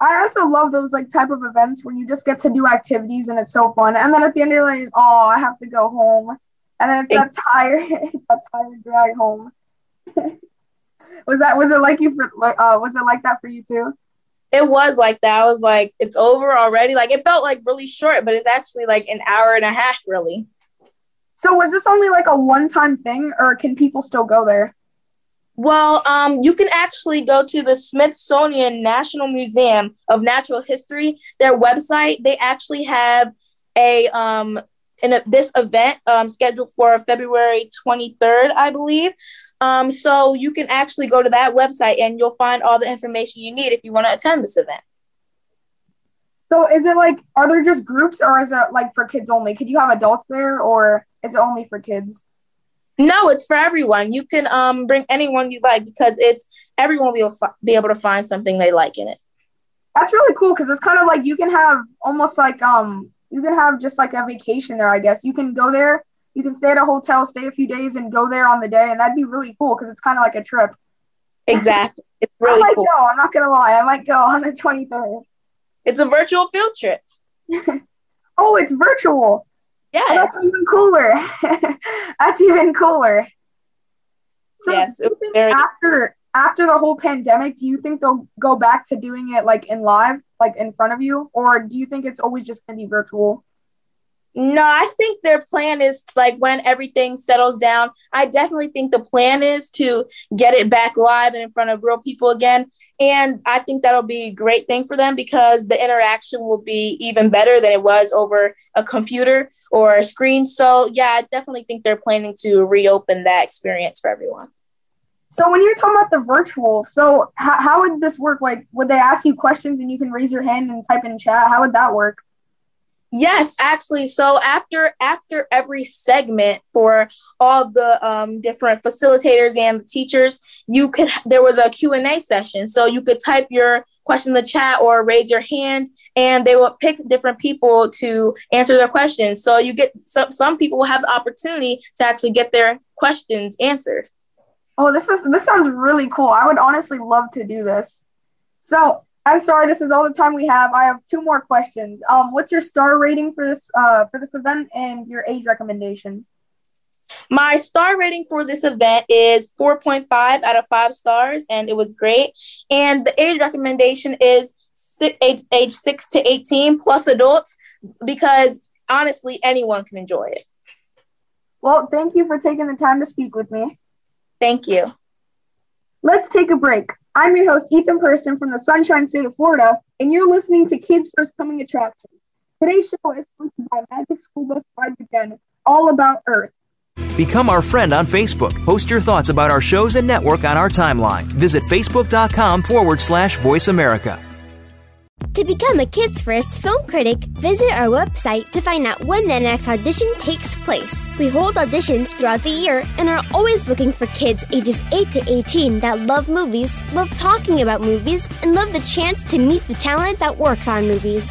[SPEAKER 2] I also love those like type of events where you just get to do activities and it's so fun. And then at the end you're like, "Oh, I have to go home." And then it's that tired, it's that tired drive home. was that was it like you for uh was it like that for you too?
[SPEAKER 9] it was like that. I was like, it's over already. Like it felt like really short, but it's actually like an hour and a half, really.
[SPEAKER 2] So was this only like a one-time thing, or can people still go there?
[SPEAKER 9] Well, um, you can actually go to the Smithsonian National Museum of Natural History. Their website, they actually have a um, in a, this event um, scheduled for February 23rd, I believe. Um, so you can actually go to that website and you'll find all the information you need if you want to attend this event.
[SPEAKER 2] So is it like, are there just groups or is it like for kids only? Could you have adults there or is it only for kids?
[SPEAKER 9] No, it's for everyone. You can um, bring anyone you like because it's everyone will fi- be able to find something they like in it.
[SPEAKER 2] That's really cool because it's kind of like you can have almost like um you can have just like a vacation there, I guess. You can go there, you can stay at a hotel, stay a few days, and go there on the day, and that'd be really cool because it's kind of like a trip.
[SPEAKER 9] Exactly. It's really
[SPEAKER 2] I might
[SPEAKER 9] cool.
[SPEAKER 2] go. I'm not gonna lie. I might go on the 23rd.
[SPEAKER 9] It's a virtual field trip.
[SPEAKER 2] oh, it's virtual.
[SPEAKER 9] Yes.
[SPEAKER 2] Oh, that's even cooler. that's even cooler. So
[SPEAKER 9] yes.
[SPEAKER 2] After after the whole pandemic, do you think they'll go back to doing it like in live, like in front of you, or do you think it's always just gonna be virtual?
[SPEAKER 9] No, I think their plan is like when everything settles down. I definitely think the plan is to get it back live and in front of real people again. And I think that'll be a great thing for them because the interaction will be even better than it was over a computer or a screen. So, yeah, I definitely think they're planning to reopen that experience for everyone.
[SPEAKER 2] So when you're talking about the virtual, so how, how would this work? Like, would they ask you questions and you can raise your hand and type in chat? How would that work?
[SPEAKER 9] Yes, actually. So after after every segment for all the um, different facilitators and the teachers, you could there was a Q and A session. So you could type your question in the chat or raise your hand, and they will pick different people to answer their questions. So you get some some people will have the opportunity to actually get their questions answered.
[SPEAKER 2] Oh, this is this sounds really cool. I would honestly love to do this. So I'm sorry, this is all the time we have. I have two more questions. Um, what's your star rating for this uh for this event and your age recommendation?
[SPEAKER 9] My star rating for this event is 4.5 out of 5 stars, and it was great. And the age recommendation is age, age 6 to 18 plus adults because honestly, anyone can enjoy it.
[SPEAKER 2] Well, thank you for taking the time to speak with me.
[SPEAKER 9] Thank you.
[SPEAKER 2] Let's take a break. I'm your host, Ethan Purston from the Sunshine State of Florida, and you're listening to Kids First Coming Attractions. Today's show is sponsored by Magic School Bus Ride Again, all about Earth.
[SPEAKER 7] Become our friend on Facebook. Post your thoughts about our shows and network on our timeline. Visit facebook.com forward slash voice America.
[SPEAKER 1] To become a Kids First film critic, visit our website to find out when the next audition takes place. We hold auditions throughout the year and are always looking for kids ages 8 to 18 that love movies, love talking about movies, and love the chance to meet the talent that works on movies.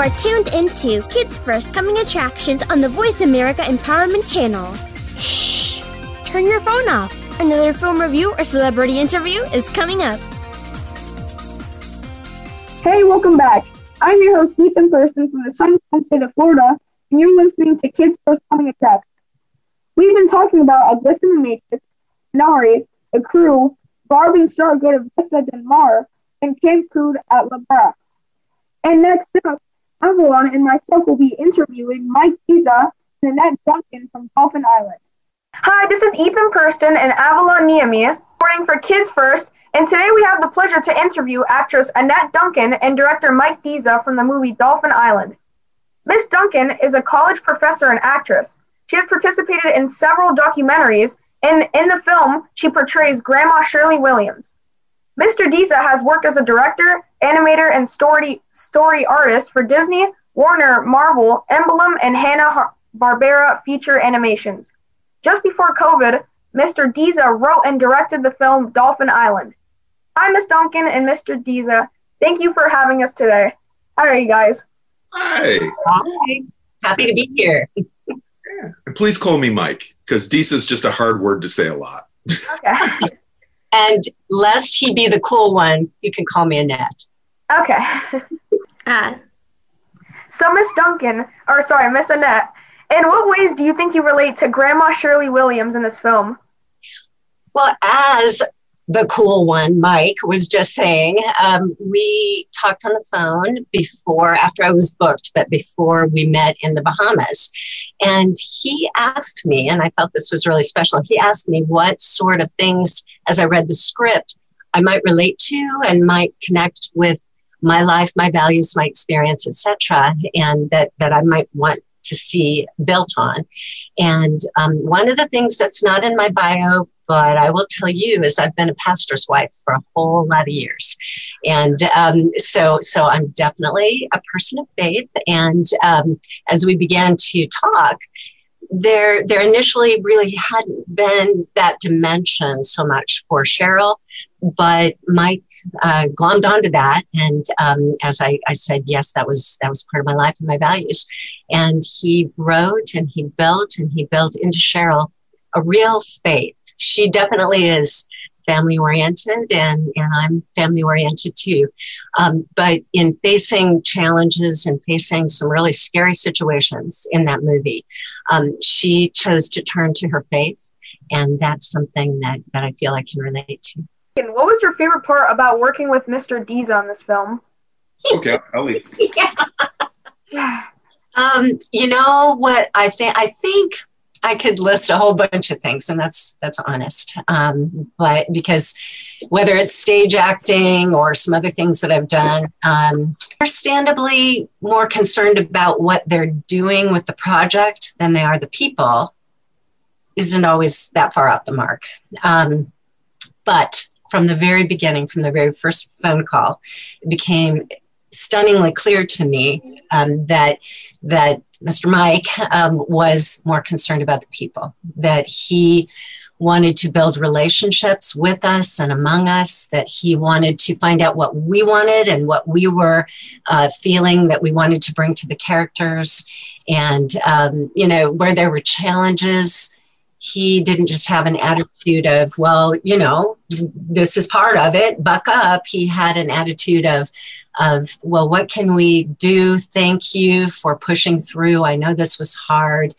[SPEAKER 1] Are tuned into Kids First Coming Attractions on the Voice America Empowerment Channel. Shh! Turn your phone off. Another film review or celebrity interview is coming up.
[SPEAKER 2] Hey, welcome back. I'm your host, Ethan Thurston from the Sunshine State of Florida, and you're listening to Kids First Coming Attractions. We've been talking about A Glitch in the Matrix, Nari, The Crew, Barb and Star go to Vista Del Mar, and Camp Crude at La Brea. And next up, Avalon and myself will be interviewing Mike Disa and Annette Duncan from Dolphin Island. Hi, this is Ethan Purston and Avalon Niami, reporting for Kids First, and today we have the pleasure to interview actress Annette Duncan and director Mike Disa from the movie Dolphin Island. Miss Duncan is a college professor and actress. She has participated in several documentaries, and in the film, she portrays Grandma Shirley Williams. Mr. Disa has worked as a director, animator, and story, story artist for Disney, Warner, Marvel, Emblem, and Hanna-Barbera feature animations. Just before COVID, Mr. Disa wrote and directed the film Dolphin Island. Hi, Miss Duncan and Mr. Disa. Thank you for having us today. How are you guys?
[SPEAKER 10] Hi.
[SPEAKER 11] Hi. Happy to be here.
[SPEAKER 10] And please call me Mike, because Disa is just a hard word to say a lot.
[SPEAKER 2] Okay.
[SPEAKER 11] And lest he be the cool one, you can call me Annette.
[SPEAKER 2] Okay.
[SPEAKER 8] Ah,
[SPEAKER 2] So, Miss Duncan, or sorry, Miss Annette, in what ways do you think you relate to Grandma Shirley Williams in this film?
[SPEAKER 11] Well, as the cool one, Mike, was just saying, um, we talked on the phone before, after I was booked, but before we met in the Bahamas. And he asked me, and I felt this was really special, he asked me what sort of things, as I read the script, I might relate to and might connect with my life, my values, my experience, etc., and that, that I might want to see built on. And um, one of the things that's not in my bio, but I will tell you, is I've been a pastor's wife for a whole lot of years, and um, so so I'm definitely a person of faith. And um, as we began to talk, there there initially really hadn't been that dimension so much for Cheryl, but Mike uh, glommed onto that, and um, as I, I said, yes, that was that was part of my life and my values. And he wrote and he built and he built into Cheryl a real faith. She definitely is family oriented and, and I'm family oriented too. Um, but in facing challenges and facing some really scary situations in that movie, um, she chose to turn to her faith. And that's something that, that I feel I can relate to.
[SPEAKER 2] And what was your favorite part about working with Mr. Disa on this film?
[SPEAKER 10] Okay, I'll leave.
[SPEAKER 11] Um, you know what I think? I think I could list a whole bunch of things, and that's that's honest. Um, but because whether it's stage acting or some other things that I've done, um, understandably more concerned about what they're doing with the project than they are the people isn't always that far off the mark. Um, but from the very beginning, from the very first phone call, it became stunningly clear to me um, that that Mr. Mike um, was more concerned about the people, that he wanted to build relationships with us and among us, that he wanted to find out what we wanted and what we were uh, feeling that we wanted to bring to the characters. And, um, you know, where there were challenges, he didn't just have an attitude of, well, you know, this is part of it, buck up. He had an attitude of, of, well, what can we do? Thank you for pushing through. I know this was hard.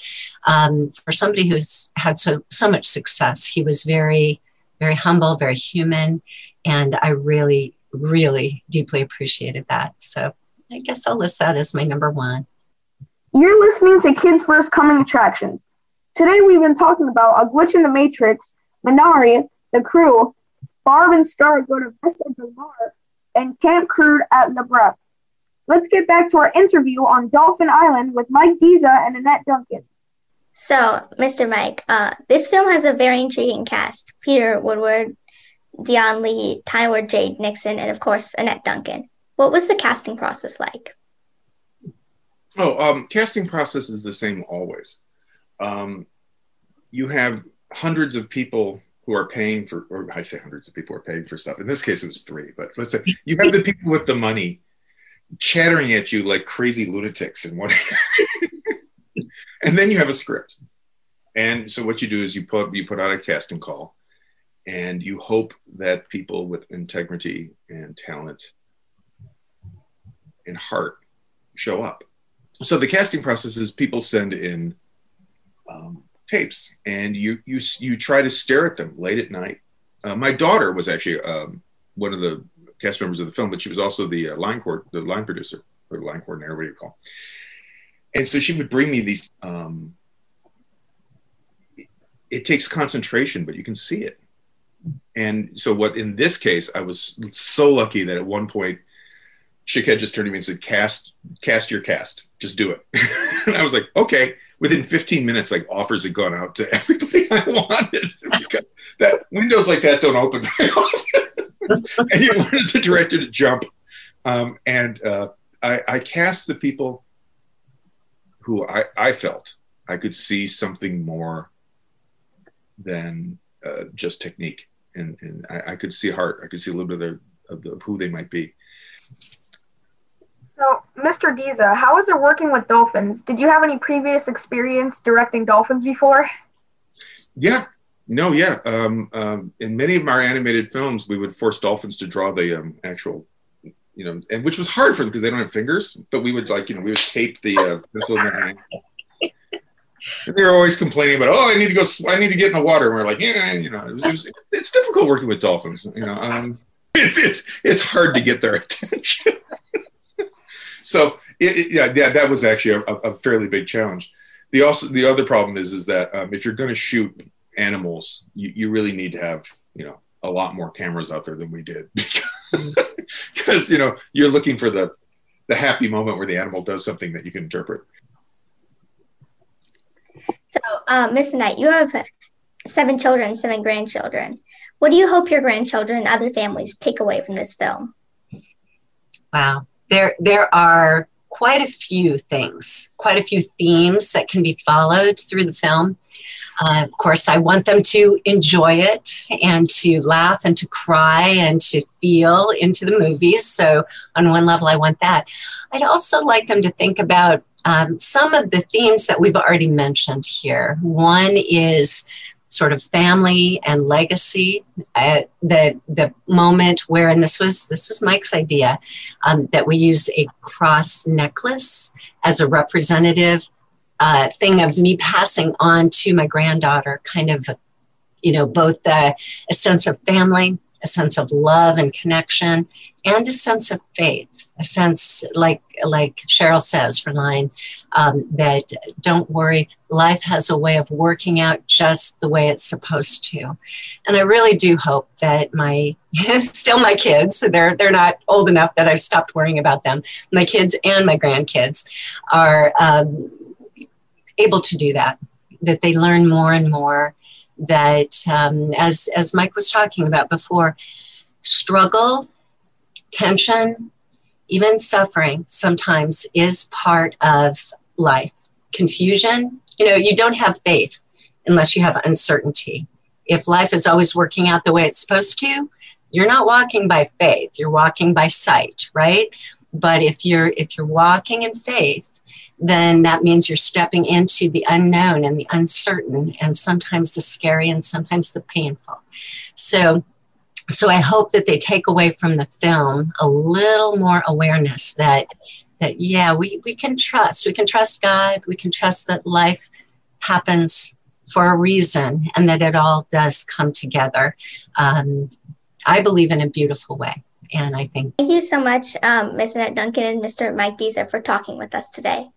[SPEAKER 11] Um, for somebody who's had so, so much success, he was very, very humble, very human. And I really, really deeply appreciated that. So I guess I'll list that as my number one.
[SPEAKER 2] You're listening to Kids First Coming Attractions. Today we've been talking about A Glitch in the Matrix, Minari, The Crew, Barb and Star go to Vista Del Mar, and Camp Crude at La Brea. Let's get back to our interview on Dolphin Island with Mike Disa and Annette Duncan.
[SPEAKER 1] So, Mr. Mike, uh, this film has a very intriguing cast Peter Woodward, Dion Lee, Tyler Jade Nixon, and of course, Annette Duncan. What was the casting process like?
[SPEAKER 10] Oh, um, casting process is the same always um, you have hundreds of people who are paying for, or I say hundreds of people are paying for stuff. In this case, it was three, but let's say you have the people with the money chattering at you like crazy lunatics and what, and then you have a script. And so what you do is you put you put out a casting call, and you hope that people with integrity and talent and heart show up. So the casting process is people send in um, tapes, and you you you try to stare at them late at night. Uh, my daughter was actually um, one of the cast members of the film, but she was also the uh, line court, the line producer or the line coordinator, what do you call? And so she would bring me these. Um, it, it takes concentration, but you can see it. And so, what in this case, I was so lucky that at one point, Shaked just turned to me and said, "Cast, cast your cast. Just do it." and I was like, "Okay." Within 15 minutes, like offers had gone out to everybody I wanted. that windows like that don't open very often. and you learn as a director to jump. Um, and uh, I, I cast the people who I, I felt I could see something more than uh, just technique. And, and I, I, could see heart. I could see a little bit of, of, the, of who they might be.
[SPEAKER 2] So, Mr. Disa, how is it working with dolphins? Did you have any previous experience directing dolphins before?
[SPEAKER 10] Yeah, no, yeah. Um, um, in many of our animated films, we would force dolphins to draw the um, actual, you know, and which was hard for them because they don't have fingers. But we would like, you know, we would tape the uh, pencil in their hand. And they were always complaining about, oh, I need to go, I need to get in the water. And we are like, yeah, you know, it was, it was, it's difficult working with dolphins. You know, um, it's it's it's hard to get their attention so it, it, yeah, yeah, that was actually a, a, fairly big challenge. The also the other problem is is that um, if you're going to shoot animals, you, you really need to have you know a lot more cameras out there than we did because you know you're looking for the the happy moment where the animal does something that you can interpret.
[SPEAKER 1] So, uh, Miss Knight, you have seven children, seven grandchildren. What do you hope your grandchildren and other families take away from this film?
[SPEAKER 11] Wow there there are quite a few things, quite a few themes that can be followed through the film. Uh, of course, I want them to enjoy it and to laugh and to cry and to feel into the movies. So, on one level, I want that. I'd also like them to think about um, some of the themes that we've already mentioned here. One is sort of family and legacy. at the the moment where, and this was this was Mike's idea, um, that we use a cross necklace as a representative uh, thing of me passing on to my granddaughter, kind of, you know, both a sense of family, a sense of love and connection, and a sense of faith, a sense like like Cheryl says for line um, that don't worry, life has a way of working out just the way it's supposed to, and I really do hope that my still my kids they're they're not old enough that I've stopped worrying about them. My kids and my grandkids are um, able to do that, that they learn more and more that, um, as, as Mike was talking about before, struggle, tension, even suffering sometimes is part of life. Confusion, you know, you don't have faith unless you have uncertainty. If life is always working out the way it's supposed to, you're not walking by faith, you're walking by sight, right? But if you're if you're walking in faith, then that means you're stepping into the unknown and the uncertain and sometimes the scary and sometimes the painful. So so I hope that they take away from the film a little more awareness that that yeah, we, we can trust. We can trust God. We can trust that life happens for a reason and that it all does come together. Um, I believe in a beautiful way. And I think.
[SPEAKER 12] Thank you so much, um, Ms. Annette Duncan and Mr. Mike Disa, for talking with us today.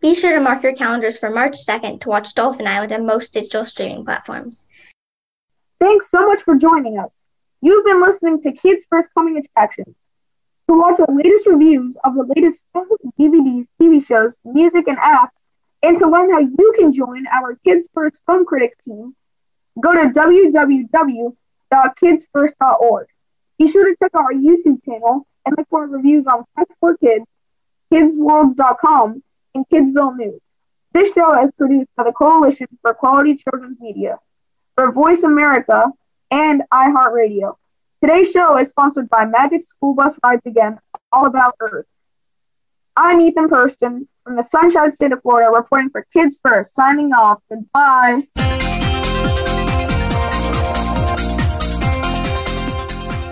[SPEAKER 12] Be sure to mark your calendars for March 2nd to watch Dolphin Island on most digital streaming platforms.
[SPEAKER 2] Thanks so much for joining us. You've been listening to Kids First Coming Attractions. To watch the latest reviews of the latest films, DVDs, TV shows, music, and apps, and to learn how you can join our Kids First Film Critics team, go to www.kidsfirst.org. Be sure to check out our YouTube channel and look for reviews on Quest for Kids, KidsWorlds.com, and Kidsville News. This show is produced by the Coalition for Quality Children's Media for Voice America and iHeartRadio. Today's show is sponsored by Magic School Bus Rides Again, all about Earth. I'm Ethan Purston from the Sunshine State of Florida reporting for Kids First, signing off. Goodbye.